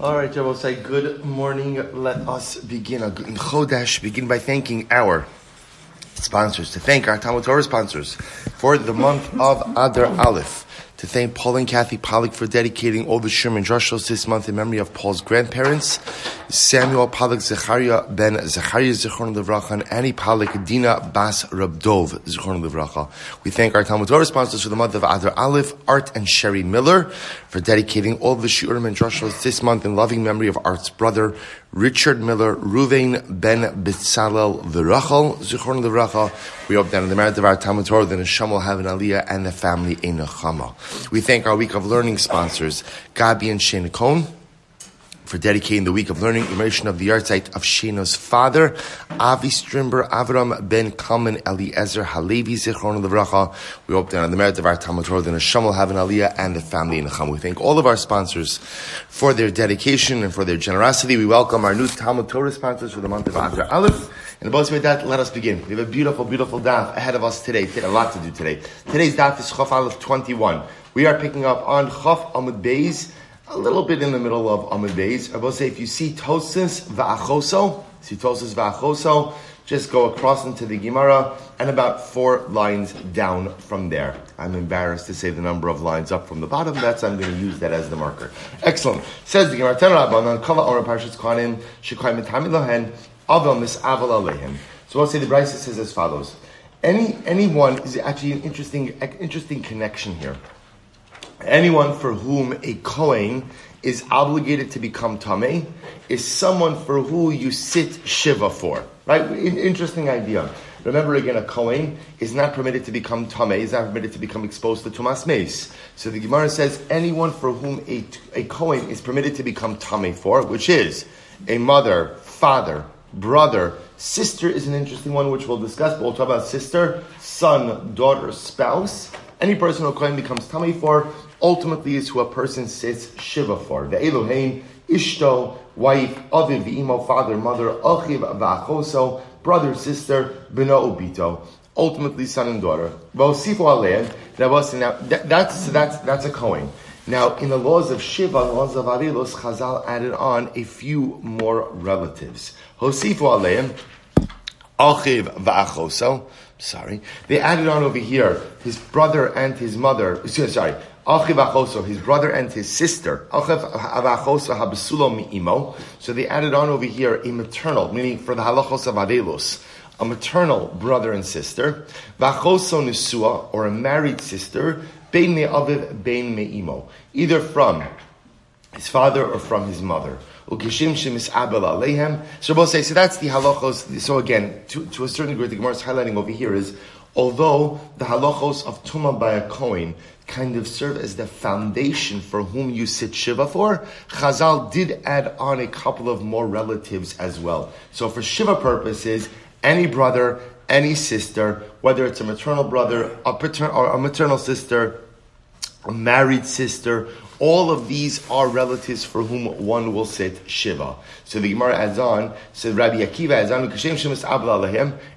All right, Joe, say good morning. Let us begin. In Chodesh, begin by thanking our sponsors, to thank our Talmud Torah sponsors for the month of Adar Aleph to thank Paul and Kathy Pollock for dedicating all the Sherman drushos this month in memory of Paul's grandparents, Samuel Pollock Zechariah ben Zechariah Zichron Livracha and Annie Pollock Dina Bas Rabdov Zichron Livracha. We thank our Talmud Torah sponsors for the month of Adar Aleph, Art and Sherry Miller for dedicating all the Shiurim and drushos this month in loving memory of Art's brother, Richard Miller, Ruvain ben Bitzalel Virachal, Zichron Livracha. We hope that in the merit of our Talmud Torah, the Neshama will have an Aliyah and the family in a Nechama. We thank our week of learning sponsors, Gabi and Shane Cohn for dedicating the week of learning immersion of the yahrzeit of Sheno's father, Avi Strimber Avram ben Kalman Eliezer Halevi Zichron Levracha. We hope that on the merit of our Talmud Torah, the Neshama will have an Aliyah and the family in Necham. We thank all of our sponsors for their dedication and for their generosity. We welcome our new Talmud Torah sponsors for the month of Adar Aleph. And about with that, let us begin. We have a beautiful, beautiful daf ahead of us today. A lot to do today. Today's daf is Chaf Aleph 21. We are picking up on Chaf Amud Beis a little bit in the middle of Amud Beis. I will say if you see Tosis Va'achoso, see Tosis Va'achoso, just go across into the Gemara and about four lines down from there. I'm embarrassed to say the number of lines up from the bottom. That's I'm going to use that as the marker. Excellent. Says the Gemara. Rabbanan Kala Ora Parshas Kohanim Shekai Mitami Lohen Aval Misaval Aleihim. So I'll say the Bryce says as follows. Any anyone is actually an interesting interesting connection here anyone for whom a Kohen is obligated to become Tameh is someone for who you sit Shiva for. Right? Interesting idea. Remember again, a Kohen is not permitted to become Tameh, is not permitted to become exposed to Tumas Mace. So the Gemara says anyone for whom a, a Kohen is permitted to become Tameh for, which is a mother, father, brother, sister is an interesting one which we'll discuss, but we'll talk about sister, son, daughter, spouse. Any person who Kohen becomes Tameh for ultimately is who a person sits Shiva for. The Elohim, Ishto, wife, Aviv, Imo, father, mother, Achiv, Va'achoso, brother, sister, Bino, Ubito. Ultimately, son and daughter. Alein, now that that's, that's, that's a Kohen. Now, in the laws of Shiva, laws of Avilos, Chazal added on a few more relatives. Hosifu Aleim, Achiv Va'achoso, sorry. They added on over here his brother and his mother, sorry, his brother and his sister. So they added on over here a maternal, meaning for the halachos of Avelos, a maternal brother and sister. Or a married sister. Either from his father or from his mother. So both say, so that's the halachos. So again, to, to a certain degree, the Gemara is highlighting over here is, although the halachos of Tumah by a Kohen kind of serve as the foundation for whom you sit Shiva for, Chazal did add on a couple of more relatives as well. So for Shiva purposes, any brother, any sister, whether it's a maternal brother, a or a maternal sister, a married sister, all of these are relatives for whom one will sit Shiva. So the Gemara adds on, said Rabbi Akiva adds on,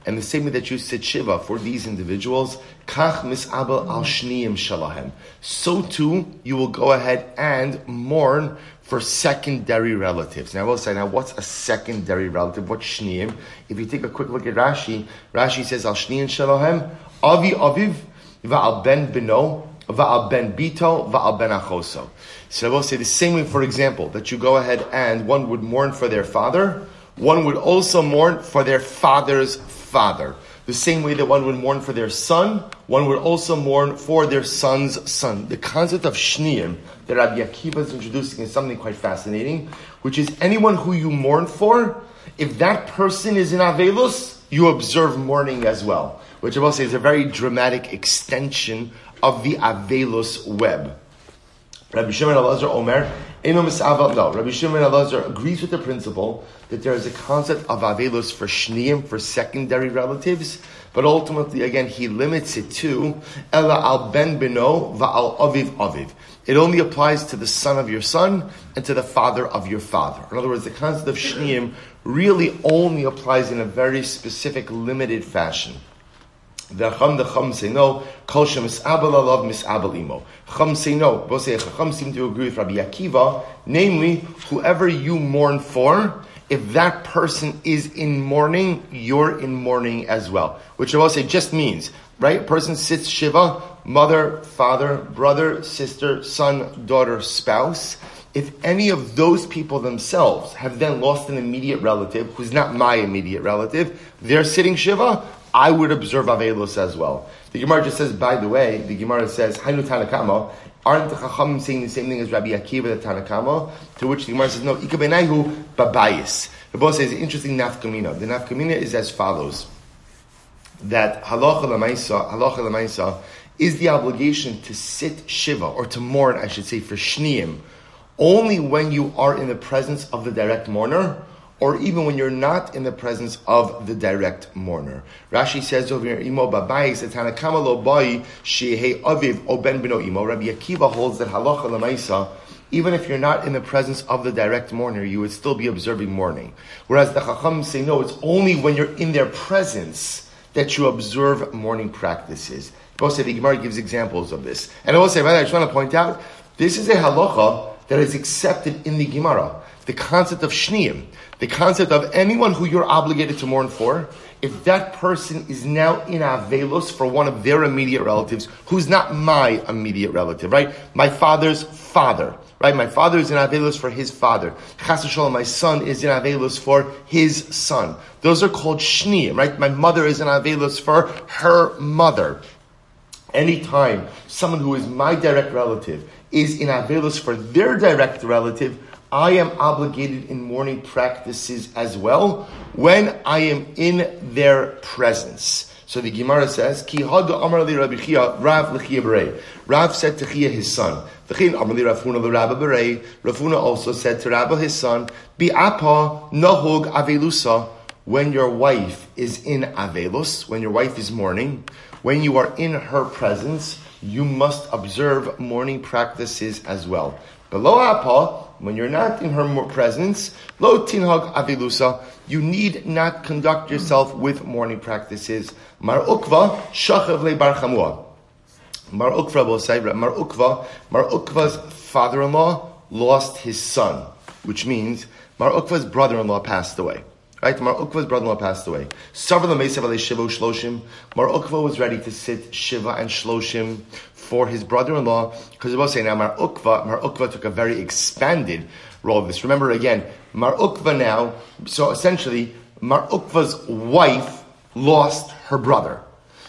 and the same way that you sit Shiva for these individuals, Kach mis'abel al shniyim shalahem. So too, you will go ahead and mourn for secondary relatives. Now I will say, now what's a secondary relative? What's shniyim? If you take a quick look at Rashi, Rashi says al shniyim shalahem, avi aviv, va'al ben beno, Va'al ben bito, va'al ben achoso. So I will say the same way, for example, that you go ahead and one would mourn for their father, one would also mourn for their father's father. The same way that one would mourn for their son, one would also mourn for their son's son. The concept of shniyim that Rabbi Akiva is introducing is something quite fascinating, which is anyone who you mourn for, if that person is in Avelus, you observe mourning as well. Which I will say is a very dramatic extension of the Avelus web. Rabbi Shimon Elazar Omer, no, Rabbi Shimon Elazar agrees with the principle that there is a concept of Avelus for Shniyim, for secondary relatives, but ultimately, again, he limits it to Ella al ben beno va'al aviv aviv. It only applies to the son of your son and to the father of your father. In other words, the concept of Shniyim really only applies in a very specific, limited fashion. The Chum, the Chum say no. Kol Shem Mis'abel Alav Mis'abel Imo. Chum say no. Both say Chum seem to agree with Rabbi Akiva. Namely, whoever you mourn for, if that person is in mourning, you're in mourning as well. Which I will say just means, right? Person sits Shiva, mother, father, brother, sister, son, daughter, spouse. If any of those people themselves have then lost an immediate relative who's not my immediate relative, they're sitting Shiva, I would observe Avelos as well. The Gemara just says, by the way, the Gemara says, Hainu Tanakama, aren't the Chacham saying the same thing as Rabbi Akiva, the Tanakama? To which the Gemara says, no, Ikabenaihu babayis. The boss says, interesting nafkamina. The nafkamina is as follows. That halacha lemaisa, halacha lemaisa, is the obligation to sit shiva, or to mourn, I should say, for shniim, only when you are in the presence of the direct mourner, or even when you're not in the presence of the direct mourner. Rashi says over here, Imo babayis etanakama lo boy shehei aviv o ben bino imo. Rabbi Akiva holds that halacha lemaisa, even if you're not in the presence of the direct mourner, you would still be observing mourning. Whereas the Chacham say, no, it's only when you're in their presence that you observe mourning practices. Both the Gemara gives examples of this. And I will say, by the way, I just want to point out, this is a halacha that is accepted in the Gemara. The concept of shniim, the concept of anyone who you're obligated to mourn for, if that person is now in avelos for one of their immediate relatives, who's not my immediate relative, right? My father's father, right? My father is in avelos for his father. Chas my son is in avelos for his son. Those are called shniim, right? My mother is in avelos for her mother. Anytime someone who is my direct relative is in avelos for their direct relative, I am obligated in mourning practices as well when I am in their presence. So the Gemara says, Ki hada amar li Rabbi Chia, Rav l'chia berei. Rav said to Chia, his son. V'chin amar li Rav Huna l'Rabba berei. Rav Huna also said to Rabba, his son, Bi apa nahog avelusa. When your wife is in avelus, when your wife is mourning, when you are in her presence, you must observe mourning practices as well. Below apa, when you're not in her presence, lo tinhag avilusa, you need not conduct yourself with mourning practices. Mar ukva shachav le bar chamua. Mar ukva will say, Mar ukva, Mar ukva's father-in-law lost his son, which means Mar ukva's brother-in-law passed away. Right, Mar Ukva's brother-in-law passed away. Mar Ukva was ready to sit Shiva and Shloshim for his brother-in-law, because was saying now Mar Ukva, Mar Ukva took a very expanded role of this. Remember again, Mar Ukva now, so essentially, Mar Ukva's wife lost her brother.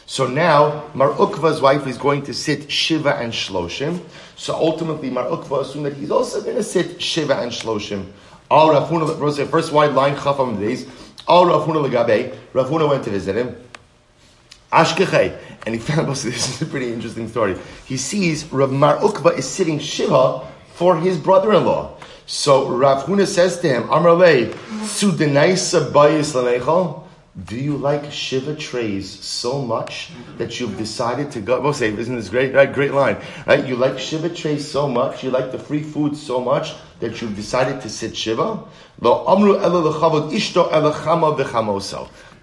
So now, Mar Ukva's wife is going to sit Shiva and Shloshim. So ultimately, Mar Ukva assumed that he's also going to sit Shiva and Shloshim. Al Rav Huna, first white line, Chafam days. Al Rav Huna Legabe, Rav Huna went to visit him. Ashkechei, and he found, this is a pretty interesting story. He sees Rav Mar Ukva is sitting Shiva for his brother-in-law. So Rav Huna says to him, Amrale, Sudenaisa Bayis Lamechal, do you like Shiva trays so much that you've decided to go? We'll say, isn't this great? Right, great line, right? You like Shiva trays so much, you like the free food so much that you've decided to sit Shiva.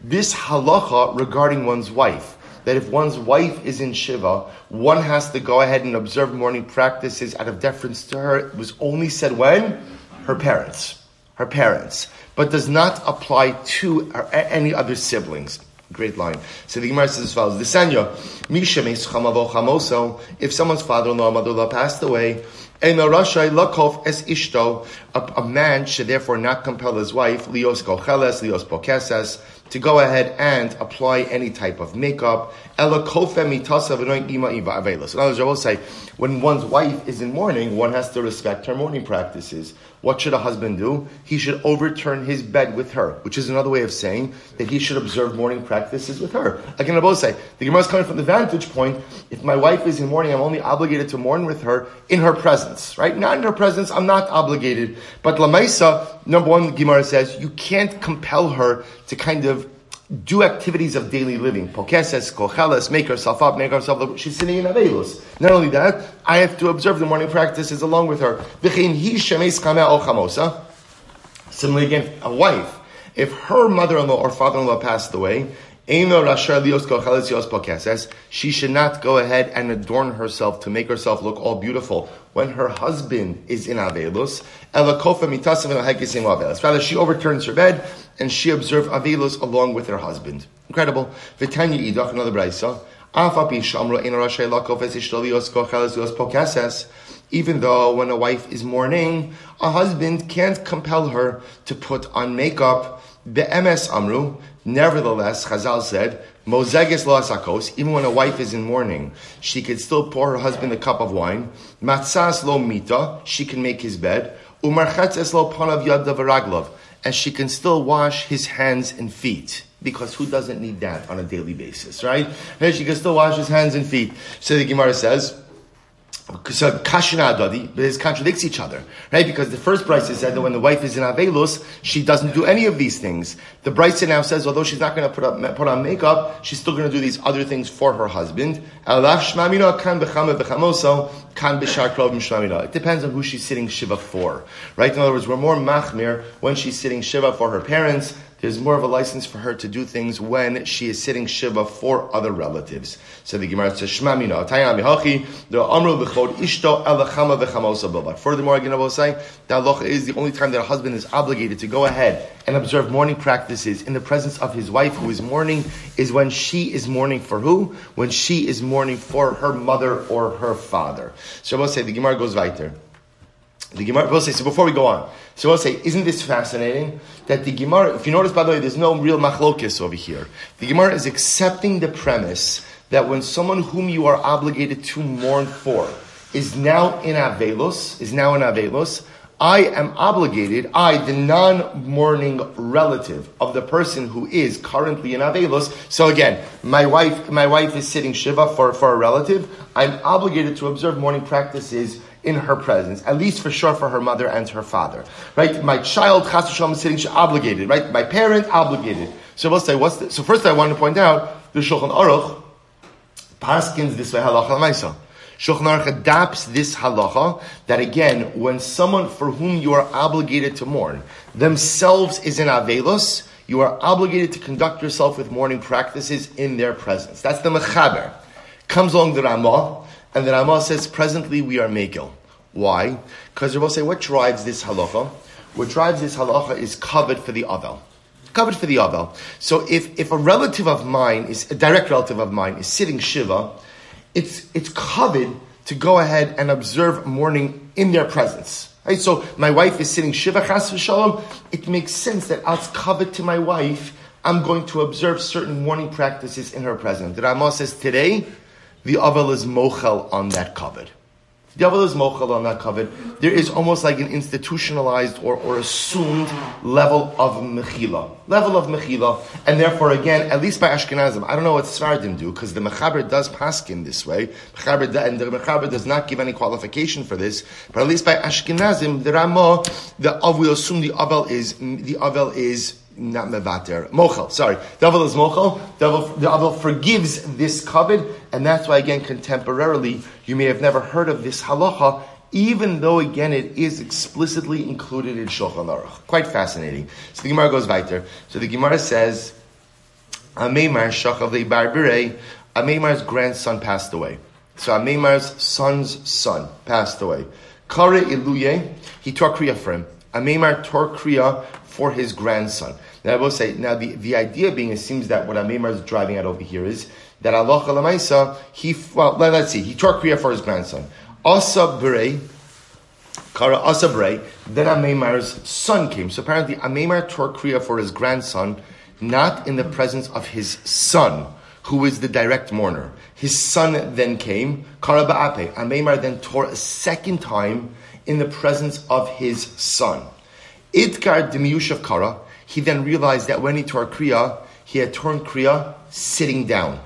This halacha regarding one's wife, that if one's wife is in Shiva, one has to go ahead and observe mourning practices out of deference to her. It was only said when her parents, her parents but does not apply to any other siblings. Great line. So the Gemara says as follows: Lisanya, Misha chamoso. If someone's father-in-law, mother-in-law passed away, a Rashai Lakov es Ishto, a, man should therefore not compel his wife, lios kocheles, lios pokesas, to go ahead and apply any type of makeup. In other words, I will say, when one's wife is in mourning, one has to respect her mourning practices. What should a husband do? He should overturn his bed with her, which is another way of saying that he should observe mourning practices with her. Again, I both say, the Gemara is coming from the vantage point, if my wife is in mourning, I'm only obligated to mourn with her in her presence, right? Not in her presence, I'm not obligated. But Lamaisa, number one, Gemara says, you can't compel her to kind of do activities of daily living. Pokeses, kocheles, make herself up, make herself look. She's sitting in Avelus. Not only that, I have to observe the mourning practices along with her. Similarly again, a wife, if her mother-in-law or father-in-law passed away, She should not go ahead and adorn herself to make herself look all beautiful when her husband is in Avelus. Rather, she overturns her bed and she observes Avelus along with her husband. Incredible. Vitanya Idach, another brayso. Even though when a wife is mourning, a husband can't compel her to put on makeup. Be'emes amru. Nevertheless, Chazal said, Mozeges lo asakos, even when a wife is in mourning, she could still pour her husband a cup of wine. Matzas lo mita, she can make his bed. Umarchetzes lo panav yadav and she can still wash his hands and feet because who doesn't need that on a daily basis, right? And she can still wash his hands and feet. So the Gemara says, so kashina adadi, but it contradicts each other, right? Because the first Brisa said that when the wife is in avelus, she doesn't do any of these things. The Brisa now says, although she's not going to put up, put on makeup, she's still going to do these other things for her husband. It depends on who she's sitting shiva for, right? In other words, we're more machmir when she's sitting shiva for her parents there's more of a license for her to do things when she is sitting shiva for other relatives. So the Gemara says, Shema mina, tayam mihachi, the amru l'chod ishto elachama v'chamosa bilvat. Furthermore, again, I will say, that halacha is the only time that a husband is obligated to go ahead and observe mourning practices in the presence of his wife who is mourning is when she is mourning for who? When she is mourning for her mother or her father. So I will say, the Gemara goes weiter. The Gemara will say, so before we go on, so we'll say, isn't this fascinating? That the Gemara, if you notice by the way, there's no real machlokis over here. The Gemara is accepting the premise that when someone whom you are obligated to mourn for is now in Avelos, is now in Avelos, I am obligated, I, the non-mourning relative of the person who is currently in Avelos. So again, my wife, my wife is sitting Shiva for, for a relative. I'm obligated to observe mourning practices in her presence, at least for sure for her mother and her father. Right? My child, Chas Shalom, is sitting she's obligated, right? My parent, obligated. So we'll say, what's the, so first I want to point out, the Shulchan Aruch, paskins this way halacha lamaisa. Shulchan Aruch adapts this halacha that again, when someone for whom you are obligated to mourn themselves is in avelos, you are obligated to conduct yourself with mourning practices in their presence. That's the mechaber. Comes along the Ramah, and the Ramah says, presently we are Megil. Why? Because they will say, what drives this halacha? What drives this halacha is kavod for the Avel. Kavod for the Avel. So if, if a relative of mine is, a direct relative of mine is sitting Shiva, it's, it's kavod to go ahead and observe mourning in their presence. Right? So my wife is sitting Shiva Chas Shalom. It makes sense that as kavod to my wife, I'm going to observe certain mourning practices in her presence. The Ramah says today, the Avel is mochel on that kavod. The Avel is mochel on that kavod. There is almost like an institutionalized or, or assumed level of mechila. Level of mechila. And therefore, again, at least by Ashkenazim, I don't know what Sfardim do, because the Mechaber does paskin this way. And the Mechaber does not give any qualification for this. But at least by Ashkenazim, the Ramah, the we assume the Avel is, the Avel is not mevater, mochel, sorry. Avel is mochel. The Avel forgives this kavod, and that's why, again, contemporarily, you may have never heard of this halacha, even though, again, it is explicitly included in Shulchan Aruch. Quite fascinating. So the Gemara goes weiter. So the Gemara says, Ameimar shachav barbire, Ameimar's grandson passed away. So Ameimar's son's son passed away. Kare iluye, he tore kriya for him. Ameimar tore kriya for his grandson. Now I will say, now the, the idea being, it seems that what Amemar is driving at over here is that Allah Lamaisa, he, well, let, us see, he tore Kriya for his grandson. Asa Bere, Kara Asa Bere, then Amemar's son came. So apparently Amemar tore Kriya for his grandson, not in the presence of his son, who is the direct mourner. His son then came, Kara Ba'ape. Amemar then tore a second time in the presence of his son. Idkar Demiyushav Kara, he then realized that when he tore Kriya, he had torn Kriya sitting down.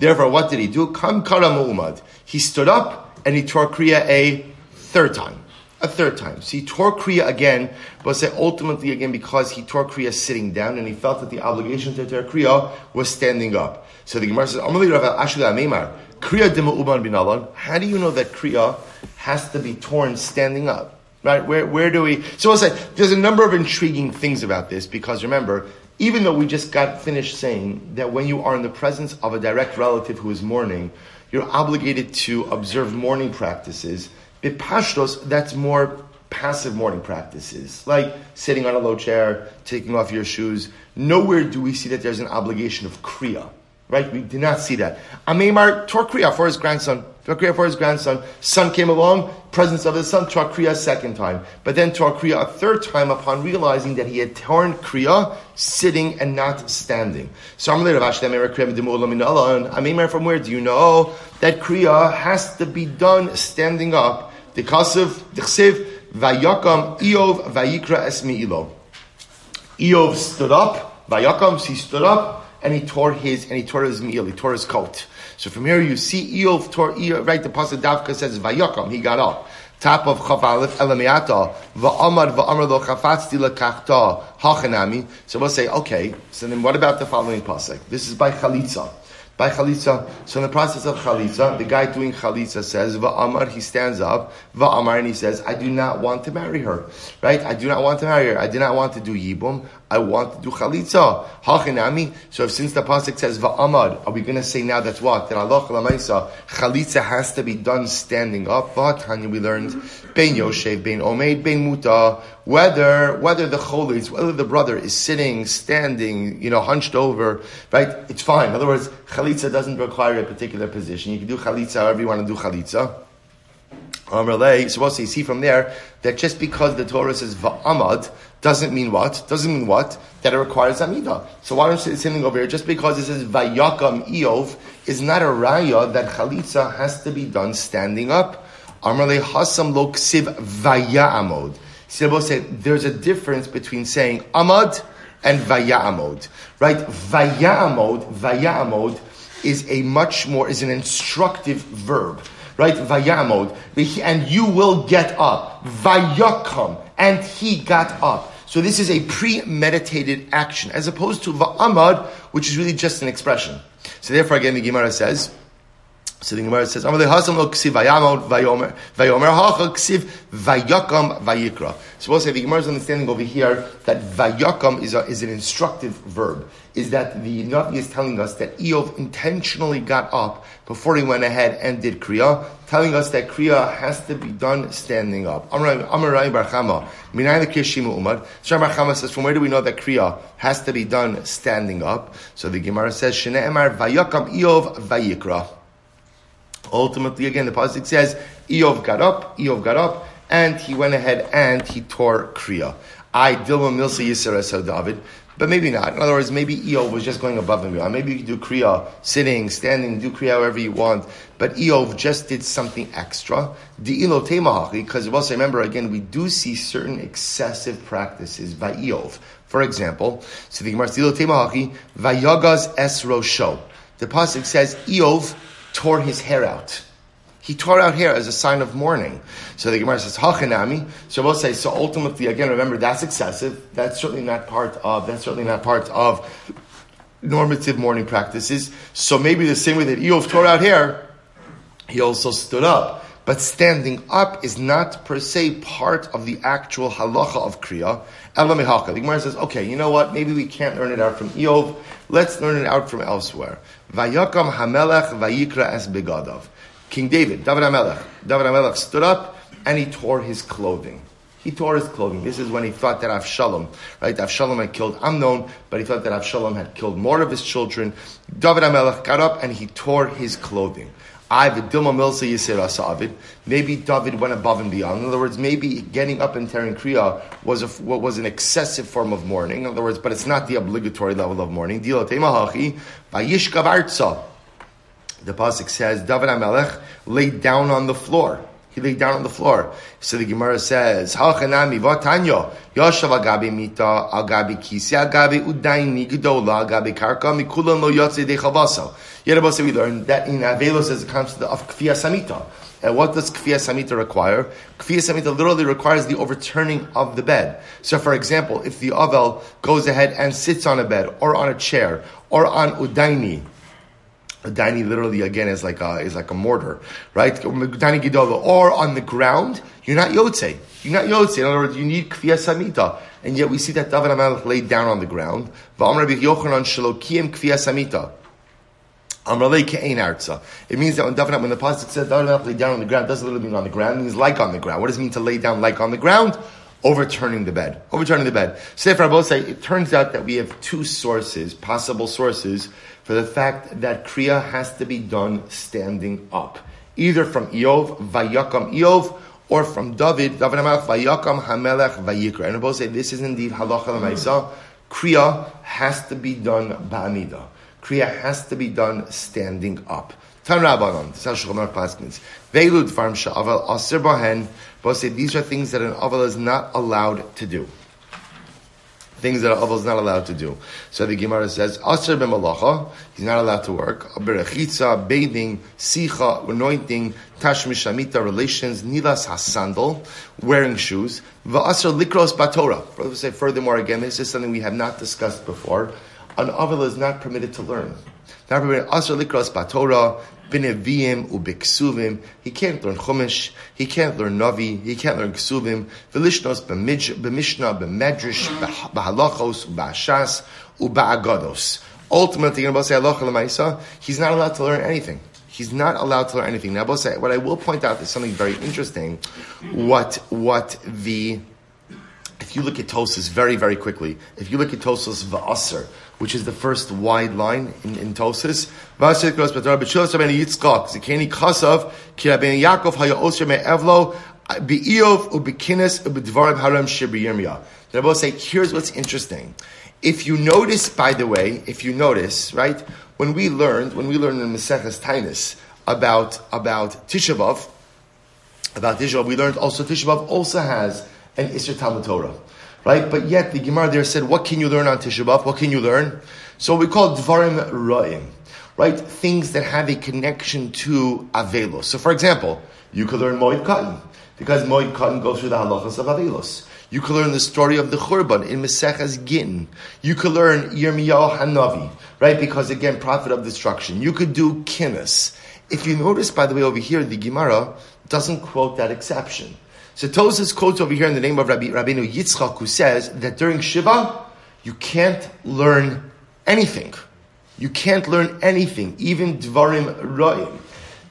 Therefore, what did he do? Kam Kara Mu'umad. He stood up and he tore Kriya a third time. A third time. So he tore Kriya again, but say ultimately again because he tore Kriya sitting down and he felt that the obligation to tear Kriya was standing up. So the Gemara says, Kriya How do you know that Kriya has to be torn standing up? Right? Where, where do we? So I'll say there's a number of intriguing things about this because remember, even though we just got finished saying that when you are in the presence of a direct relative who is mourning, you're obligated to observe mourning practices. Bipashtos, that's more passive mourning practices, like sitting on a low chair, taking off your shoes. Nowhere do we see that there's an obligation of kriya. Right? We did not see that. Amemar tore kriya for his grandson. Kriya for his grandson. Son came along, presence of his son, tore kriya a second time. But then tore kriya a third time upon realizing that he had torn kriya sitting and not standing. So I'm from where do you know that kriya has to be done standing up? The chsiv, vayakam Eov vayikra esmi ilo. Eov stood up, vayakam, he stood up, and he tore his and he tore his meal, he tore his coat. So from here you see Eov Eov, right? The pasuk Davka says Vayakam, he got up. Top of Aleph Elamiata Va'amad Va'amar Lo Chafatzti Lekachta Hachanami. So we'll say, okay. So then, what about the following pasuk? This is by Chalitza by chalitza. So in the process of chalitza, the guy doing chalitza says, Va'amar, he stands up, Va'amar, and he says, I do not want to marry her. Right? I do not want to marry her. I do not want to do yibum. I want to do chalitza. Hachinami. So if, since the pasuk says Va'amar, are we going to say now that's what? That Allah chalitza has to be done standing up. Va'atanya, we learned, Bein Yoshev, Bein Omeid, Bein Muta, whether, whether the cholis, whether the brother is sitting, standing, you know, hunched over, right? It's fine. In other words, chalitza doesn't require a particular position. You can do chalitza however you want to do chalitza. Um, so we'll see, see from there that just because the Torah says va'amad doesn't mean what? Doesn't mean what? That it requires amida. So why don't you say over here? Just because it says vayakam iov is not a raya that chalitza has to be done standing up. Amrle hasam lo ksiv vayamod. Sibbo said there's a difference between saying amad and vayamod, right? Vayamod, vayamod is a much more is an instructive verb, right? Vayamod, and you will get up. Vayakam, and he got up. So this is a premeditated action, as opposed to va'amad, which is really just an expression. So therefore, again, the Gemara says. So the Gemara says, "Amalei hasam lo ksiv vayamod vayomer vayomer hacha ksiv vayakam vayikra." So we'll say the Gemara is understanding over here that vayakam is, is an instructive verb. Is that the Navi is telling us that Eov intentionally got up before he went ahead and did kriya, telling us that kriya has to be done standing up. Amarai Barchama, Minay Kishimu Umad. Shar Barchama says, from where do we know that kriya has to be done standing up? So the Gemara says, Shne'emar vayakam Eov vayikra. Ultimately, again, the pasuk says Eov got up, Eov got up, and he went ahead and he tore kriya. I Dilma Milsa Yisra David, but maybe not. In other words, maybe Eov was just going above and beyond. Maybe you could do kriya sitting, standing, do kriya however you want. But Eov just did something extra. Di'ilo temahachi, because also remember again, we do see certain excessive practices by Eov. For example, so the Gemara Di'ilo temahachi vayagaz es rosho. The pasuk says Eov tore his hair out. He tore out hair as a sign of mourning. So the Gemara says, Hachanami. So we'll say, so ultimately, again, remember, that's excessive. That's certainly not part of, that's certainly not part of normative mourning practices. So maybe the same way that Eov tore out hair, he also stood up. But standing up is not per se part of the actual halacha of Kriya. The Gemara says, okay, you know what? Maybe we can't learn it out from Eov. Let's learn it out from elsewhere. Vayakam Hamelech Vayikra Es Begadav. King David, David Hamelech. David Hamelech stood up and he tore his clothing. He tore his clothing. This is when he thought that Avshalom, right? Avshalom had killed Amnon, but he thought that Avshalom had killed more of his children. David Hamelech got up and he tore his clothing. Maybe David went above and beyond. In other words, maybe getting up and tearing kriya was what was an excessive form of mourning. In other words, but it's not the obligatory level of mourning. The pasuk says David Amelech laid down on the floor. He laid down on the floor. So the Gemara says, Hachanami vatanyo yoshav agabi mita agabi kisi agabi udaini gedola agabi karka mikulan lo yotze de chavaso. We learned that in Avelos is a concept of kfiyah samita. And what does kfiyah samita require? Kfiyah samita literally requires the overturning of the bed. So, for example, if the avel goes ahead and sits on a bed, or on a chair, or on udaini, daini literally again is like a is like a mortar, right? Daini gidova, or on the ground, you're not yotze. You're not yotze. In other words, you need kviya samita, and yet we see that David Hamelech laid down on the ground. It means that when David, when the pasuk says David lay down on the ground, doesn't literally mean on the ground. It means like on the ground. What does it mean to lay down like on the ground? Overturning the bed. Overturning the bed. Sefer say it turns out that we have two sources, possible sources, for the fact that Kriya has to be done standing up. Either from Eov, Vayakam Eov, or from David, David Hamelech, Vayakam Hamelech Vayikra. And both say this is indeed halacha l'maisa. Hmm. Kriya has to be done ba'amida. Kriya has to be done standing up. This is how Shulchan Aruch farm sha'aval asir bahen. Both say these are things that an aval is not allowed to do. Things that an aval is not allowed to do. So the Gemara says, asir b'malacha, he's not allowed to work. Berechitza, bathing, sicha, anointing, tashmishamita, relations, nilas hasandal, wearing shoes. Va'asir likros batora. Brothers say furthermore, again, this is something we have not discussed before an Aval is not permitted to learn. Not permitted. Asr likros batorah, ubiksuvim. He can't learn chumash. He can't learn navi. He can't learn ksuvim. Velishnos b'mishnah, b'medrash, b'halachos, b'ashas, u'ba'agados. Ultimately, in say halacha he's not allowed to learn anything. He's not allowed to learn anything. Now, what I will point out is something very interesting. What what the if you look at Tosus very, very quickly, if you look at Tosus Va'aser, which is the first wide line in, in Tosus, Va'aser Kros Sabeni Yitzchak, Zikeni. They both here's what's interesting. If you notice, by the way, if you notice, right, when we learned, when we learned in Maseches Tainus about, about Tisha B'Av, about Tisha B'Av, we learned also Tisha B'Av also has and Isser Talmud Torah. Right? But yet the Gemara there said, what can you learn on Tisha B'Av? What can you learn? So we call Dvarim Ra'im. Right? Things that have a connection to Avelos. So for example, you could learn Moed Katan. Because Moed Katan goes through the halachas of Avelos. You could learn the story of the Churban in Meseches Gin. You could learn Yirmiyahu Hanavi, right? Because again, prophet of destruction. You could do Kinnis. If you notice, by the way, over here, the Gemara doesn't quote that exception. So Tosis quotes over here in the name of Rabbi, Rabbeinu Yitzchak, who says that during Shiva, you can't learn anything. You can't learn anything, even Dvarim Ra'im.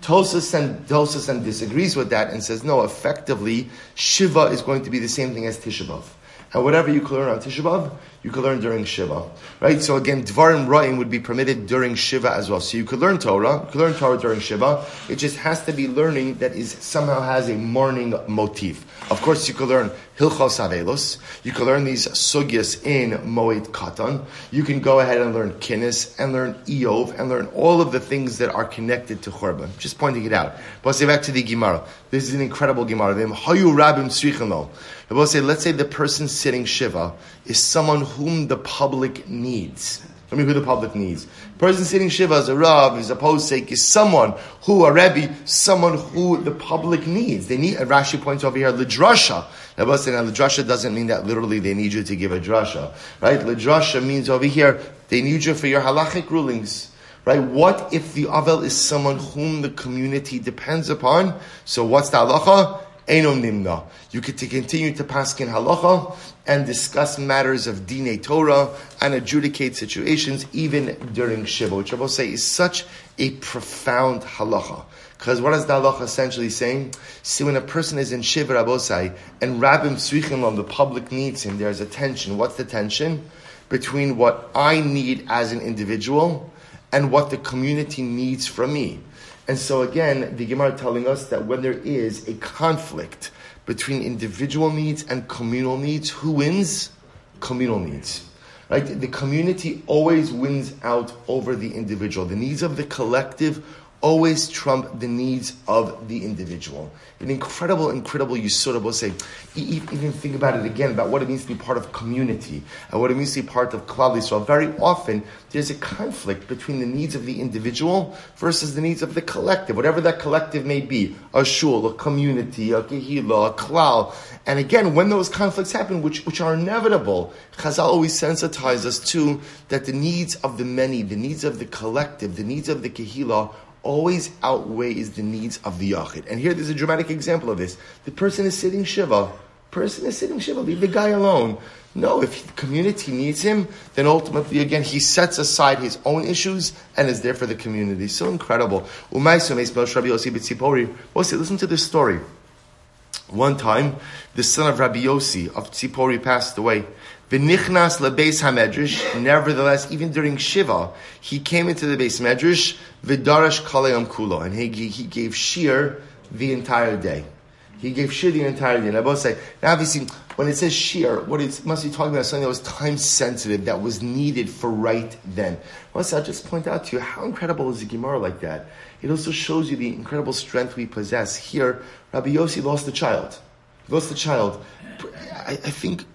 Tosis and Tosis and disagrees with that and says, no, effectively, Shiva is going to be the same thing as Tisha B'Av. And whatever you could learn on Tisha B'Av, you could learn during Shiva. Right? So again, Dvarim Ra'im would be permitted during Shiva as well. So you could learn Torah, you could learn Torah during Shiva. It just has to be learning that is somehow has a mourning motif. Of course, you could learn Hilchos Avelos. You can learn these sugyas in Moed Katan. You can go ahead and learn Kinnis and learn Eov and learn all of the things that are connected to Chorban. Just pointing it out. But say back to the Gemara. This is an incredible Gemara. Hayu Rabim say, let's say the person sitting Shiva is someone whom the public needs. Me who the public needs. Person sitting Shiva as a Rav, is a posek, is someone who, a Rebbe, someone who the public needs. They need, a Rashi points over here, Lidrasha. Now, Lidrasha doesn't mean that literally they need you to give a drasha. Right? Lidrasha means over here, they need you for your halachic rulings. Right? What if the Avel is someone whom the community depends upon? So what's the halacha? Eino nimna. You could continue to pass in halacha and discuss matters of dine Torah and adjudicate situations even during Shiva, which I will say is such a profound halacha. Because what is the halacha essentially saying? See, when a person is in Shiva Rabosai and Rabbim Srichim the public needs him, there's a tension. What's the tension? Between what I need as an individual and what the community needs from me. And so again, the Gemara telling us that when there is a conflict between individual needs and communal needs, who wins? Communal needs. Right? The community always wins out over the individual. The needs of the collective always trump the needs of the individual. An incredible, incredible Yisura will say, even think about it again, about what it means to be part of community and what it means to be part of Klal Yisrael. Very often, there's a conflict between the needs of the individual versus the needs of the collective, whatever that collective may be, a shul, a community, a kehila, a klal. And again, when those conflicts happen, which, which are inevitable, Chazal always sensitizes us to that the needs of the many, the needs of the collective, the needs of the kehila always outweighs the needs of the yachid. And here there's a dramatic example of this. The person is sitting shiva. Person is sitting shiva. Leave the guy alone. No, if the community needs him, then ultimately, again, he sets aside his own issues and is there for the community. So incredible. Listen to this story. One time, the son of Rabbi Yossi of Tzipori passed away. V'nichnas lebeis hamedrash. Nevertheless, even during Shiva, he came into the beis medrash v'darash kaleyam kulo, and he, he gave shir the entire day. He gave shir the entire day. And I both say, now obviously, when it says shir, what it must be talking about something that was time sensitive, that was needed for right then. Well, I'll just point out to you how incredible is a Gemara like that. It also shows you the incredible strength we possess. Here, Rabbi Yossi lost a child. He lost a child. I, I think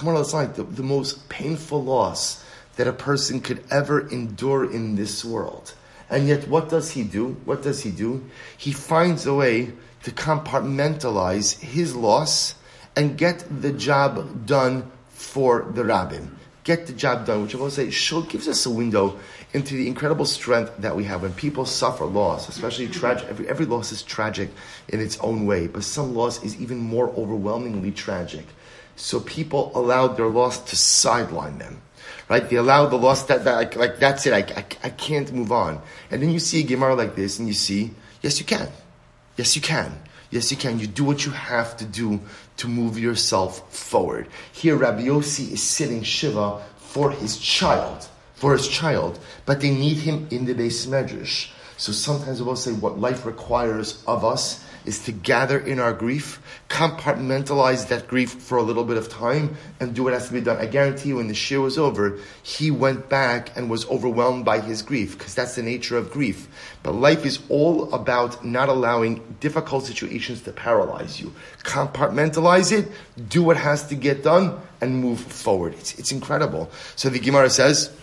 the, the most painful loss that a person could ever endure in this world. And yet, what does he do? What does he do? He finds a way to compartmentalize his loss and get the job done for the rabbim. Get the job done, which I will say, Shul gives us a window into the incredible strength that we have when people suffer loss, especially tragic. Every, every loss is tragic in its own way, but some loss is even more overwhelmingly tragic. So people allowed their loss to sideline them. Right? They allowed the loss that, that like, like, that's it. I, I, I can't move on. And then you see a Gemara like this and you see, yes, you can. Yes, you can. Yes, you can. You do what you have to do to move yourself forward. Here, Rabbi Yossi is sitting Shiva for his child, for his child, but they need him in the beis medrash. So sometimes we'll say what life requires of us is to gather in our grief, compartmentalize that grief for a little bit of time, and do what has to be done. I guarantee you, when the shir was over, he went back and was overwhelmed by his grief, because that's the nature of grief. But life is all about not allowing difficult situations to paralyze you. Compartmentalize it, do what has to get done, and move forward. It's, it's incredible. So the Gemara says,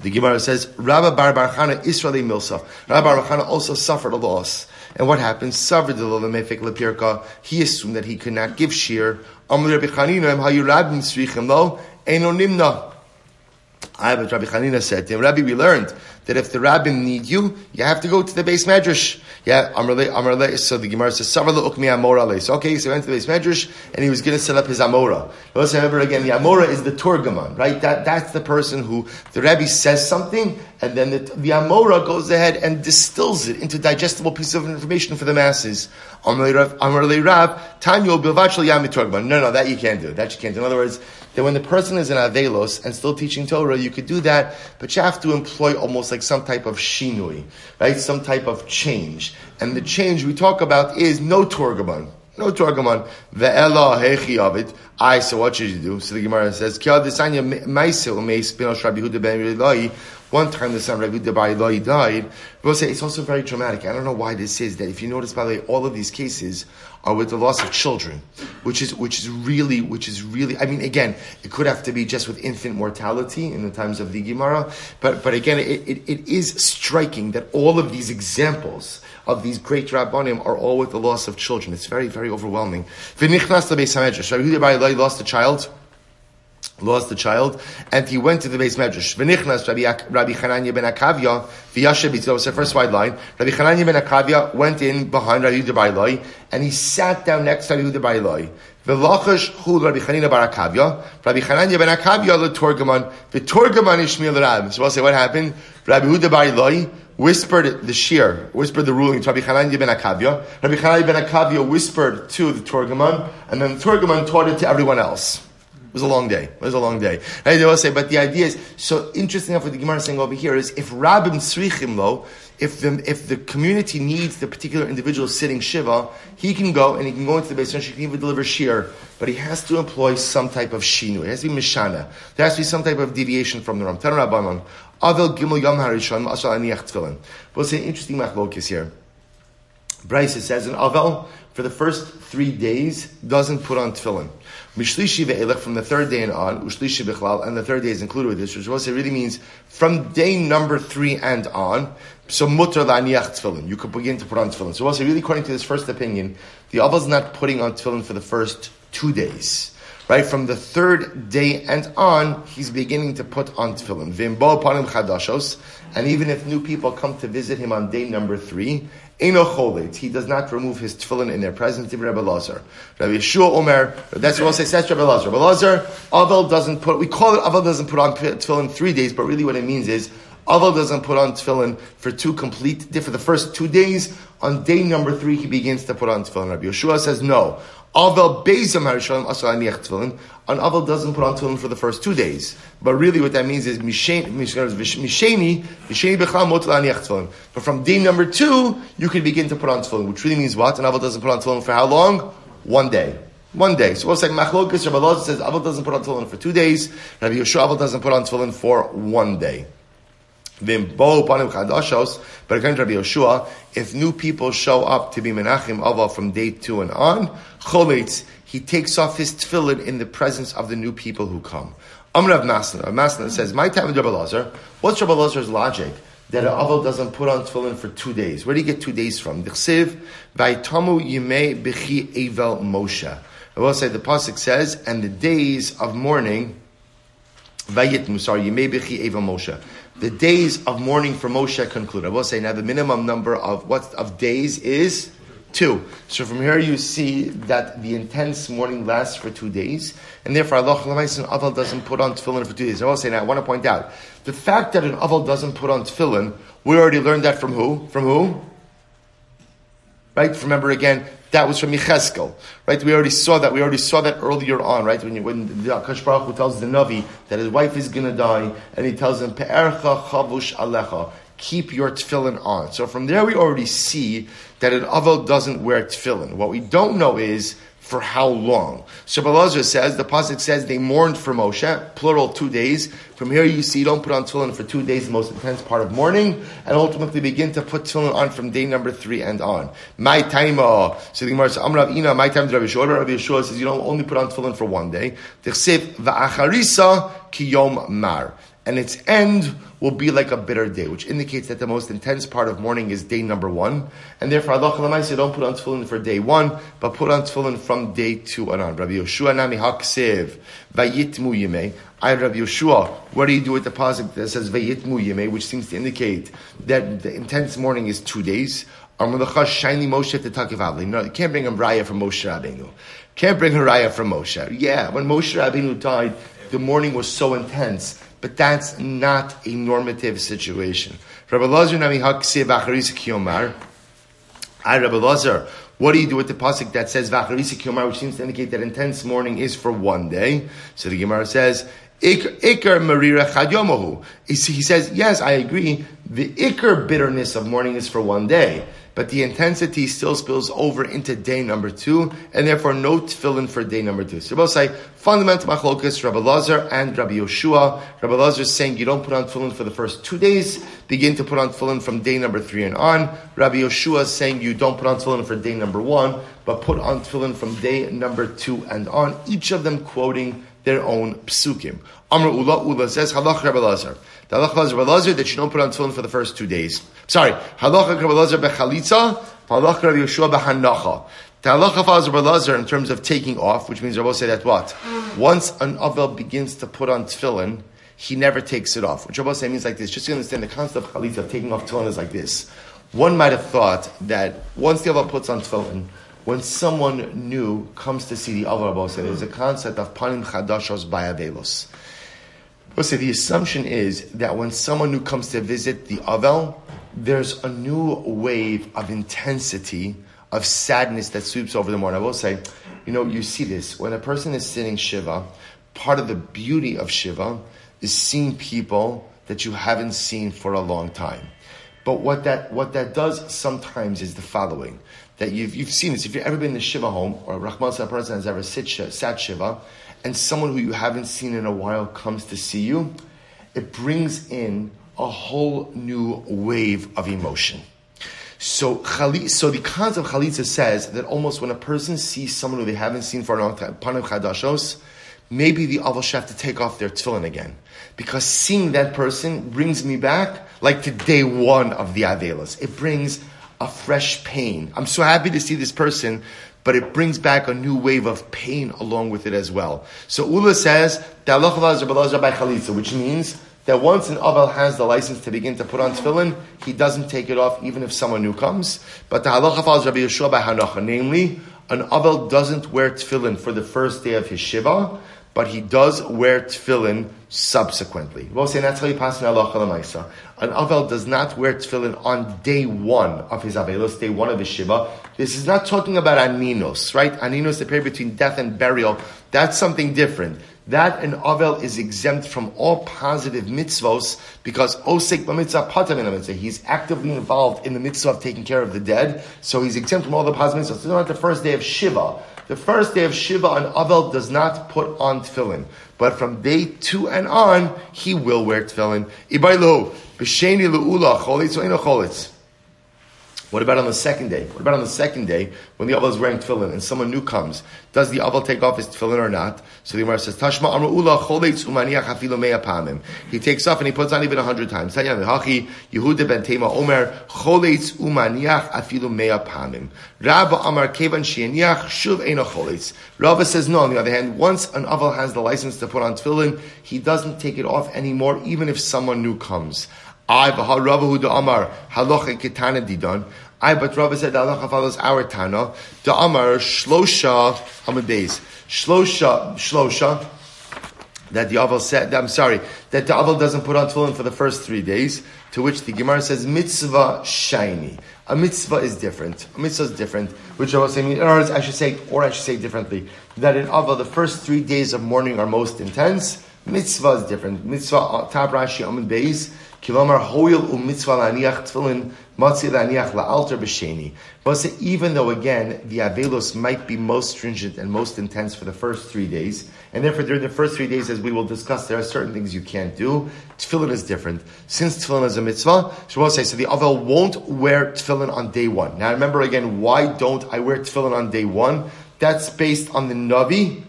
the Gemara says, Rabbi Bar Barchana Israeli Milsa. Rabbi Bar also suffered a loss. And what happened? He assumed that he could not give shear. I have Rabbi Chanina said to him, Rabbi, we learned that if the rabbim need you, you have to go to the beis medrash. Yeah, Amrle, Amrle, so the Gemara says, Savarle ukmi amora So okay, so he went to the beis medrash, and he was going to set up his amora. Let's remember again, the amora is the turgaman, right? That, that's the person who, the Rabbi says something, and then the, the amora goes ahead and distills it into digestible piece of information for the masses. Amrle Rav, Tanyo Bilvachal Yami. No, no, that you can't do. That you can't do. In other words, that when the person is in Avelos and still teaching Torah, you could do that, but you have to employ almost like some type of shinui, right? Some type of change. And the change we talk about is no Torgamon. No Torgamon. Ve'ela hechi of it. I, so what should you do? So the Gemara says, one time the son Rabbi Debai died. We'll say it's also very dramatic. I don't know why this is that. If you notice, by the way, all of these cases are with the loss of children, which is which is really which is really. I mean, again, it could have to be just with infant mortality in the times of the Gemara, but but again, it, it, it is striking that all of these examples of these great rabbanim are all with the loss of children. It's very very overwhelming. Lost a child lost the child, and he went to the beis medrash. V'nichnas Rabbi Rabbi Chananya ben Akavya v'yashem That was the first wide line. Rabbi Chananya ben Akavya went in behind Rabbi Yehuda and he sat down next to Rabbi Yehuda Bailoi. V'lachash hu Rabbi Chanina bar Akavya. Rabbi Chananya ben Akavya le Torgaman. V'Torgaman Ishmael Rab. So we'll say what happened. Rabbi Yehuda Bailoi whispered the shir, whispered the ruling to Rabbi Chananya ben Akavya. Rabbi Chananya ben Akavya whispered to the Torgaman, and then the Torgaman taught it to everyone else. Was a long day. It was a long day. I will say, but the idea is so interesting enough. What the Gemara is saying over here is if Rabbim Srichim lo, if the if the community needs the particular individual sitting shiva, he can go and he can go into the base and he can even deliver shir, but he has to employ some type of shinu. It has to be mishana. There has to be some type of deviation from the ram. Tan Rabbanon. Avel Gimel Yom Harishon Asal Aniach Tefillin. We'll see an interesting machlokis here. Bryce says an Avel for the first three days doesn't put on tefillin. Mishlishi ve'elech from the third day and on, ushlishi bechlal, and the third day is included with this, which also really means from day number three and on, so mutter la'aniach tefillin. You could begin to put on tefillin. So also really according to this first opinion, the is not putting on tefillin for the first two days. Right from the third day and on, he's beginning to put on tefillin. Vimbo panim chadashos, and even if new people come to visit him on day number three, He does not remove his tefillin in their presence. Rabbi Lazar. Rabbi Yeshua Omer. That's what I'll say. Says Rabbi Lazar. Rabbi Lazar. Avel doesn't put. We call it Avel doesn't put on tefillin three days, but really what it means is Avel doesn't put on tefillin for two complete. For the first two days. On day number three, he begins to put on tefillin. Rabbi Yeshua says no. Avel Beizam Harishalim Asal Aniach Tefillin. An Avel doesn't put on tefillin for the first two days. But really what that means is Misheni, Misheni Bechal Motel Aniach Tefillin. But from day number two, you can begin to put on tefillin, which really means what? An Avel doesn't put on tefillin for how long? One day. One day. So we'll say Machlokas, Rabbi Loza says Avel doesn't put on tefillin for two days. Rabbi Yeshua Avel doesn't put on tefillin for one day. But according to Rabbi Yoshua, if new people show up to be Menachem Ava from day two and on, Choletz, he takes off his tefillin in the presence of the new people who come. Amr of Masna, Masna says, my time with Rabbi Lazar, what's Rabbi Lazar's logic? That an doesn't put on tefillin for two days. Where do you get two days from? Dichsiv, Vaitamu Yimei Bechi Evel Moshe. I will say the Pasuk says, and the days of mourning, Vayitmu, sorry, Yimei Bechi Evel Moshe the days of mourning for Moshe conclude. I will say now the minimum number of what of days is two. So from here you see that the intense mourning lasts for two days, and therefore Allah Aval doesn't put on tefillin for two days. I will say now I want to point out the fact that an Aval doesn't put on tefillin. We already learned that from who? From who? Right? Remember again, that was from Yecheskel, right? We already saw that. We already saw that earlier on, right? When, you, when the Akash Baruch Hu tells the Navi that his wife is going to die, and he tells him, Pe'ercha chavush alecha, keep your tefillin on. So from there we already see that an Avel doesn't wear tefillin. What we don't know is for how long. So Balazar says, the Pasuk says they mourned for Moshe, plural two days. From here you see, don't put on tefillin for two days, the most intense part of mourning, and ultimately begin to put tefillin on from day number three and on. My time, uh, so the Gemara says, Amrav Ina, my time, Rabbi Yeshua, Rabbi Yeshua says, you don't only put on tefillin for one day. Tichsif va'acharisa kiyom mar and its end will be like a bitter day, which indicates that the most intense part of mourning is day number one, and therefore Allah said, don't put on tefillin for day one, but put on tefillin from day two and on. Rabbi Yoshua nami haksev vayitmu yimei. I Rabbi Yoshua, what do you do with the pasuk that says vayitmu yimei, which seems to indicate that the intense mourning is two days? shiny Moshe to No, you can't bring a raya from Moshe Rabbeinu. Can't bring a raya from Moshe. Yeah, when Moshe Rabbeinu died, the mourning was so intense but that's not a normative situation. Rabbi Lazar Nami Haksiv Acharisa Kiyomar. I Rabbi Lazar, what do you do with the pasuk that says Vacharisa Kiyomar, which seems to indicate that intense mourning is for one day? So the Gemara says, Ikar Marira Chad He says, yes, I agree. The Ikar bitterness of mourning is for one day but the intensity still spills over into day number two, and therefore no tefillin for day number two. So both say fundamental machlokas, Rabbi Lazar and Rabbi Yoshua. Rabbi Lazar is saying you don't put on tefillin for the first two days, begin to put on tefillin from day number three and on. Rabbi Yoshua is saying you don't put on tefillin for day number one, but put on tefillin from day number two and on. Each of them quoting their own psukim. Amr Ula Ula says halach Rabbi Lazar. The halacha is Rabbi Lazar that you don't put on tefillin for the first two days. Sorry, halacha Rabbi Lazar bechalitza, halacha Rabbi Yeshua behanacha. The halacha Rabbi Lazar in terms of taking off, which means Rabbi say that what? Once an avel begins to put on tefillin, he never takes it off. Which Rabbi say means like this. Just to understand the concept of chalitza, of taking off tefillin is like this. One might have thought that once the avel puts on tefillin, when someone new comes to see the Avar say there's a concept of panim chadashos bayavelos. We'll say the assumption is that when someone new comes to visit the Avel, there's a new wave of intensity, of sadness that sweeps over the morning. I will say, you know, you see this when a person is sitting Shiva, part of the beauty of Shiva is seeing people that you haven't seen for a long time. But what that what that does sometimes is the following: that you've you've seen this. If you've ever been in the Shiva home, or Rahman a person has ever sit, sat Shiva, and someone who you haven't seen in a while comes to see you, it brings in a whole new wave of emotion. So, so the concept of chalitza says that almost when a person sees someone who they haven't seen for a long time, panim chadashos, maybe the aval have to take off their tefillin again. Because seeing that person brings me back like to day one of the avelas. It brings a fresh pain. I'm so happy to see this person, but it brings back a new wave of pain along with it as well. So Ula says, which means that once an Avel has the license to begin to put on tefillin, he doesn't take it off even if someone new comes. But the halacha follows Rabbi Yeshua by Hanocha, namely, an Avel doesn't wear tefillin for the first day of his Shiva, but he does wear tefillin subsequently. We'll say that's how you pass an halacha An Avel does not wear tefillin on day one of his Avelos, day one of his Shiva. This is not talking about aninos, right? Aninos, the period between death and burial. That's something different that an Avel is exempt from all positive mitzvos because Osek b'mitzvah patam in mitzvah. He's actively involved in the mitzvah of taking care of the dead, so he's exempt from all the positive mitzvahs. It's not the first day of Shiva. The first day of Shiva, an Avel does not put on tefillin. But from day two and on, he will wear tefillin. Ibaylo, b'sheni le'ula, cholitz. What about on the second day? What about on the second day when the Aval is wearing tefillin and someone new comes? Does the Aval take off his tefillin or not? So the Gemara says, Tashma Amra'ula choletz umaniach hafilu mea pamim. He takes off and he puts on even a hundred times. Yehuda ben Tema Omer, choletz umaniach afilu mea pamim. Rabba Amar kevan shieniach shuv eno choletz. Rabba says no, on the other hand, once an Aval has the license to put on tefillin, he doesn't take it off anymore, even if someone new comes. I, Rabba Huda Amar, halacha ketana didon. I, but Rabbi said the halacha follows our Tana. The Amar Shlosha Amadeus. Shlosha Shlosha. That the Aval said, I'm sorry, that the Aval doesn't put on tefillin for the first three days, to which the Gemara says mitzvah shiny. A mitzvah is different. A mitzvah is different, which I was saying, or I should say, or I should say differently, that in Aval the first three days of mourning are most intense. Mitzvah is different. Mitzvah, uh, Tab Rashi Amud Beis, But even though again the avelos might be most stringent and most intense for the first three days, and therefore during the first three days, as we will discuss, there are certain things you can't do. Tefillin is different. Since tefillin is a mitzvah, Shabbos say so the avel won't wear tefillin on day one. Now remember again, why don't I wear tefillin on day one? That's based on the navi.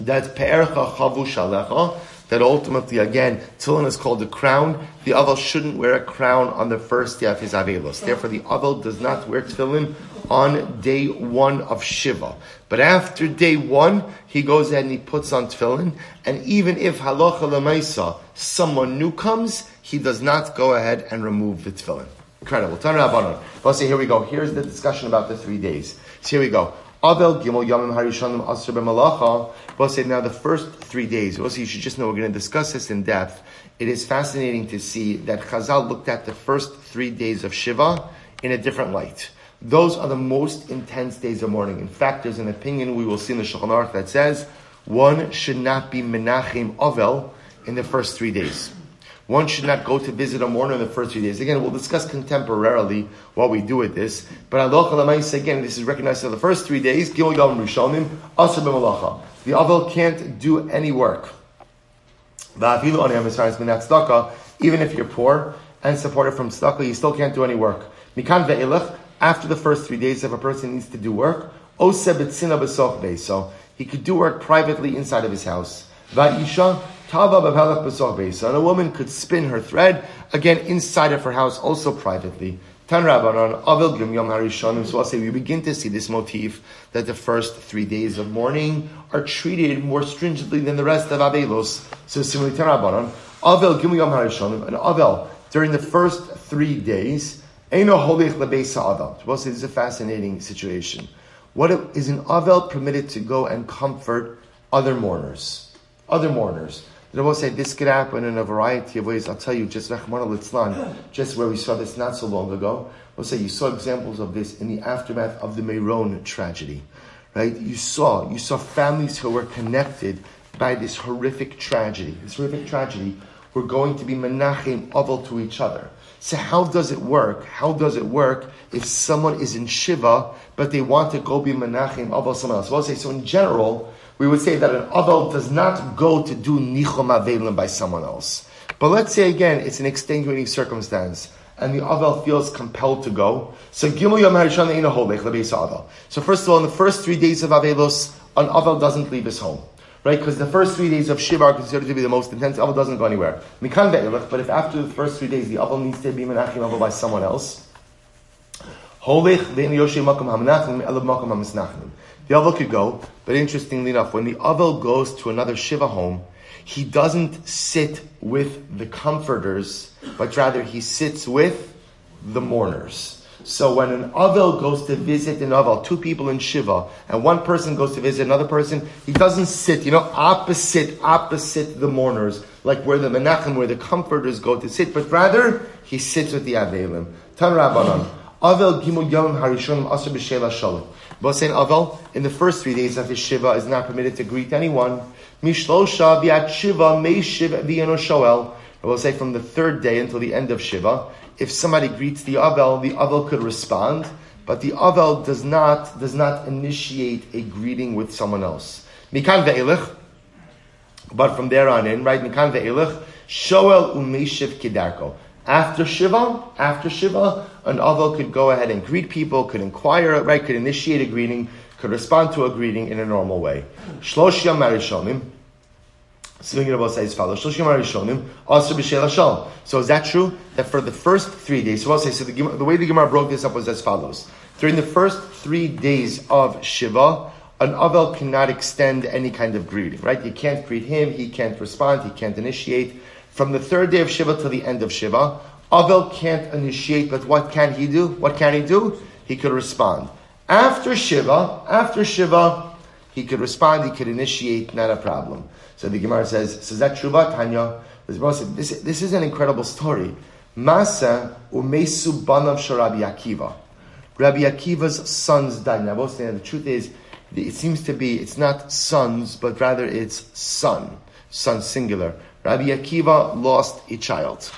That's pe'ercha chavu shalecha that ultimately, again, tefillin is called the crown. The avel shouldn't wear a crown on the first day of his avelos. Therefore, the avel does not wear tefillin on day one of Shiva. But after day one, he goes ahead and he puts on tefillin. And even if halacha lemaisa, someone new comes, he does not go ahead and remove the tefillin. Incredible. Let's see, here we go. Here's the discussion about the three days. So here we go. Avel Gimel Yamim Harishanim Asr B'Malacha. We'll say now the first three days. Also, you should just know we're going to discuss this in depth. It is fascinating to see that Chazal looked at the first three days of Shiva in a different light. Those are the most intense days of mourning. In fact, there's an opinion we will see in the Shulchan Aruch that says one should not be Menachem Avel in the first three days. One should not go to visit a mourner in the first few days. Again, we'll discuss contemporarily what we do with this. But again, this is recognized in the first three days. The Avel can't do any work. Even if you're poor and supported from tzedakah, you still can't do any work. After the first three days, if a person needs to do work, so he could do work privately inside of his house. Tava And a woman could spin her thread, again, inside of her house, also privately. Tan Rabbanon, Avil Gim Yom Harishonim. So I'll say we begin to see this motif that the first three days of mourning are treated more stringently than the rest of Avelos. So similarly, Tan Rabbanon, Avil Gim Yom Harishonim, and Avil, during the first three days, Eino Holich Lebeisa Avel. So I'll say this is a fascinating situation. What is an Avel permitted to go and comfort other mourners? Other mourners. The Rebbe say this could happen in a variety of ways. I'll tell you, just Rahman just where we saw this not so long ago. We'll say you saw examples of this in the aftermath of the Meron tragedy, right? You saw, you saw families who were connected by this horrific tragedy. This horrific tragedy, we're going to be menachem aval to each other. So how does it work? How does it work if someone is in Shiva, but they want to go be menachem aval someone else? Well, say, so in general, we would say that an aval does not go to do nichom avelim by someone else. But let's say again, it's an extenuating circumstance and the Avel feels compelled to go. So. So first of all, in the first three days of Avelos, an Avel doesn't leave his home. Right? Because the first three days of Shiva are considered to be the most intense. Avel doesn't go anywhere. But if after the first three days the Avel needs to be Menachim Avel by someone else. The Avel could go, but interestingly enough, when the Avel goes to another Shiva home, he doesn't sit with the comforters, but rather he sits with the mourners. So when an Avel goes to visit an Avel, two people in Shiva, and one person goes to visit another person, he doesn't sit, you know, opposite, opposite the mourners, like where the Menachem, where the comforters go to sit, but rather he sits with the Avelim. Tan Rabbanon. Avel Gimul Yom Harishonim Asr B'Shela Shalom. But saying Avel, in the first three days of his Shiva, is not permitted to greet anyone. Mishlosha Biat Shiva Mei Shiva Shoel. I will say from the third day until the end of Shiva, if somebody greets the Avel, the Avel could respond, but the Avel does not, does not initiate a greeting with someone else. Mikan Ve'elich, but from there on in, right, Mikan Ve'elich, Shoel Umeshiv Kidarko. After Shiva, after Shiva, an Avel could go ahead and greet people, could inquire, right, could initiate a greeting, could respond to a greeting in a normal way. Shlosh Yom Speaking about says follows. So is that true? That for the first three days, so I'll say, so the, the way the Gemara broke this up was as follows. During the first three days of Shiva, an Avel cannot extend any kind of greeting, right? You can't greet him, he can't respond, he can't initiate. From the third day of Shiva to the end of Shiva, Avel can't initiate, but what can he do? What can he do? He could respond. After Shiva, after Shiva, he could respond, he could initiate, not a problem. So the Gemara says, so is that Shuvah Tanya? This, this is an incredible story. Masa umesu banav sharabi Akiva. Rabbi Akiva's sons died. Now, the truth is, it seems to be, it's not sons, but rather it's son. Son singular. Rabbi Akiva lost a child.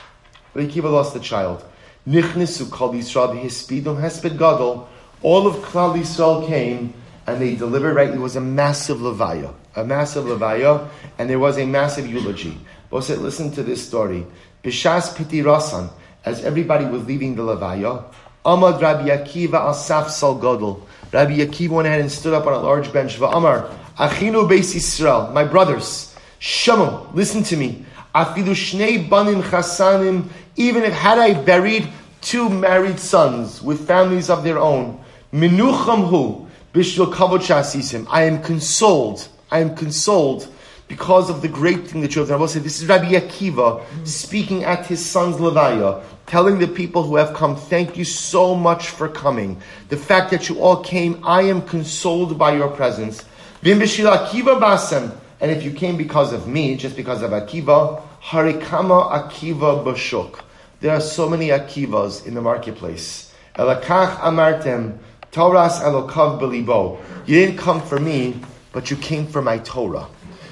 Rabbi Akiva lost a child. Nichnisu kol Yisrael hispidum hesped gadol. All of Klal Yisrael came and they delivered, right? It was a massive levaya. A massive levaya, and there was a massive eulogy. Said, listen to this story. Bishas Piti Rasan, as everybody was leaving the levaya, Amad Rabbi Akiva Asaf Sal Godel. Rabbi Akiva went ahead and stood up on a large bench. Amar, Achinu Beis Yisrael, my brothers, Shemu, listen to me. Afidu Shnei Banim Chasanim, even if had I buried two married sons with families of their own, Minucham Hu, Bishvil Kavod Shasisim, I am consoled, I am consoled because of the great thing that you have done. I will say this is Rabbi Akiva speaking at his son's Levaya, telling the people who have come, thank you so much for coming. The fact that you all came, I am consoled by your presence. Vim Akiva Basem, and if you came because of me, just because of Akiva, Harikama Akiva Bashuk. There are so many Akivas in the marketplace. Elakach Amartem, Torahs Elokav Belibo. You didn't come for me, but you came for my Torah.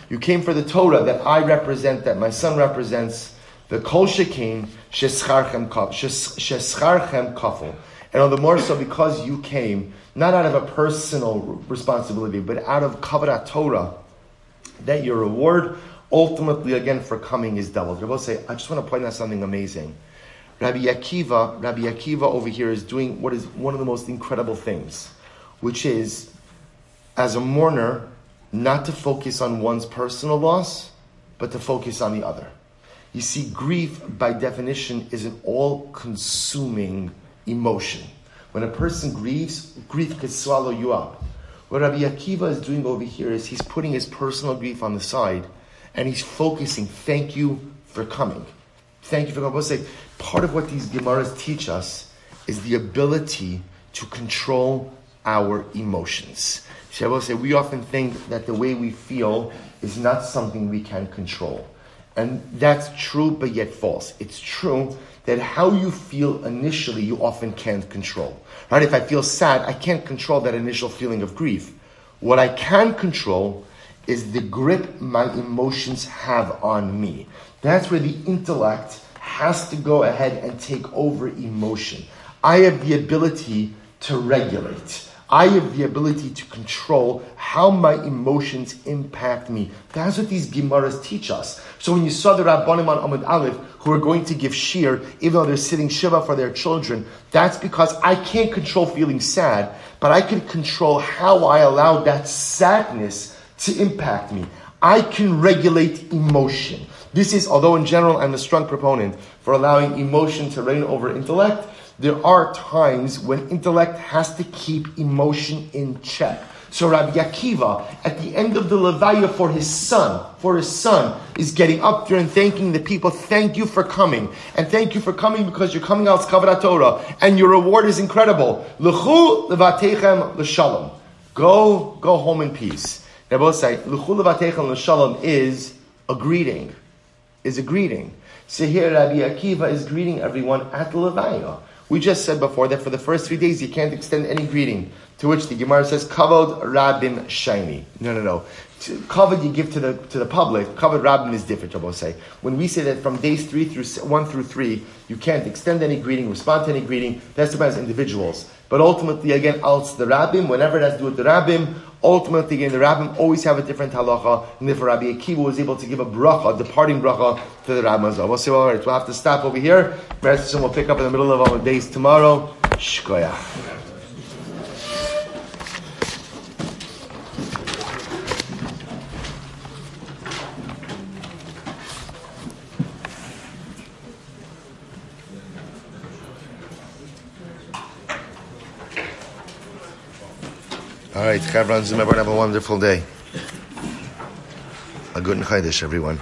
You came for the Torah that I represent, that my son represents. The Kol Shekin Shescharchem Kafel. And all the more so because you came, not out of a personal responsibility, but out of Kavarat Torah, that your reward ultimately again for coming is doubled. Rabbi say, I just want to point out something amazing. Rabbi Akiva, Rabbi Akiva over here is doing what is one of the most incredible things, which is, as a mourner, not to focus on one's personal loss, but to focus on the other. You see, grief, by definition, is an all-consuming emotion. When a person grieves, grief could swallow you up. What Rabbi Akiva is doing over here is he's putting his personal grief on the side and he's focusing, thank you for coming. Thank you for coming. Say, part of what these Gemaras teach us is the ability to control our emotions. Shabbos say we often think that the way we feel is not something we can control. And that's true, but yet false. It's true that how you feel initially, you often can't control. Right? If I feel sad, I can't control that initial feeling of grief. What I can control is the grip my emotions have on me. That's where the intellect has to go ahead and take over emotion. I have the ability to regulate. I have the ability to control how my emotions impact me. That's what these Gemaras teach us. So when you saw the Rabbanim on Amud Aleph who are going to give shir, even though they're sitting shiva for their children, that's because I can't control feeling sad, but I can control how I allow that sadness to impact me. I can regulate emotion. This is, although in general I'm a strong proponent for allowing emotion to reign over intellect, there are times when intellect has to keep emotion in check. So Rabbi Akiva, at the end of the Levaya for his son, for his son, is getting up there and thanking the people. Thank you for coming. And thank you for coming because you're coming out Kavrat Torah. And your reward is incredible. L'chu levatechem l'shalom. Go, go home in peace. Now both say, L'chu levatechem l'shalom is a greeting. Is a greeting. So here Rabbi Akiva is greeting everyone at the Levaya. We just said before that for the first three days you can't extend any greeting. To which the Gemara says, "Kavod Rabbim Shiny." No, no, no. Kavod you give to the to the public. Kavod Rabbim is different. I will say when we say that from days three through one through three, you can't extend any greeting, respond to any greeting. That's about as individuals. But ultimately, again, else the Rabbim, whenever it has to do with the Rabbim, ultimately, again, the Rabbim always have a different halacha. And therefore, Rabbi Akiva was able to give a bracha, a departing bracha to the as well. See, all right, we'll have to stop over here. We'll pick up in the middle of our days tomorrow. Shkoyah. Right, Chavran Zim, have a wonderful day. A good Chodesh, everyone.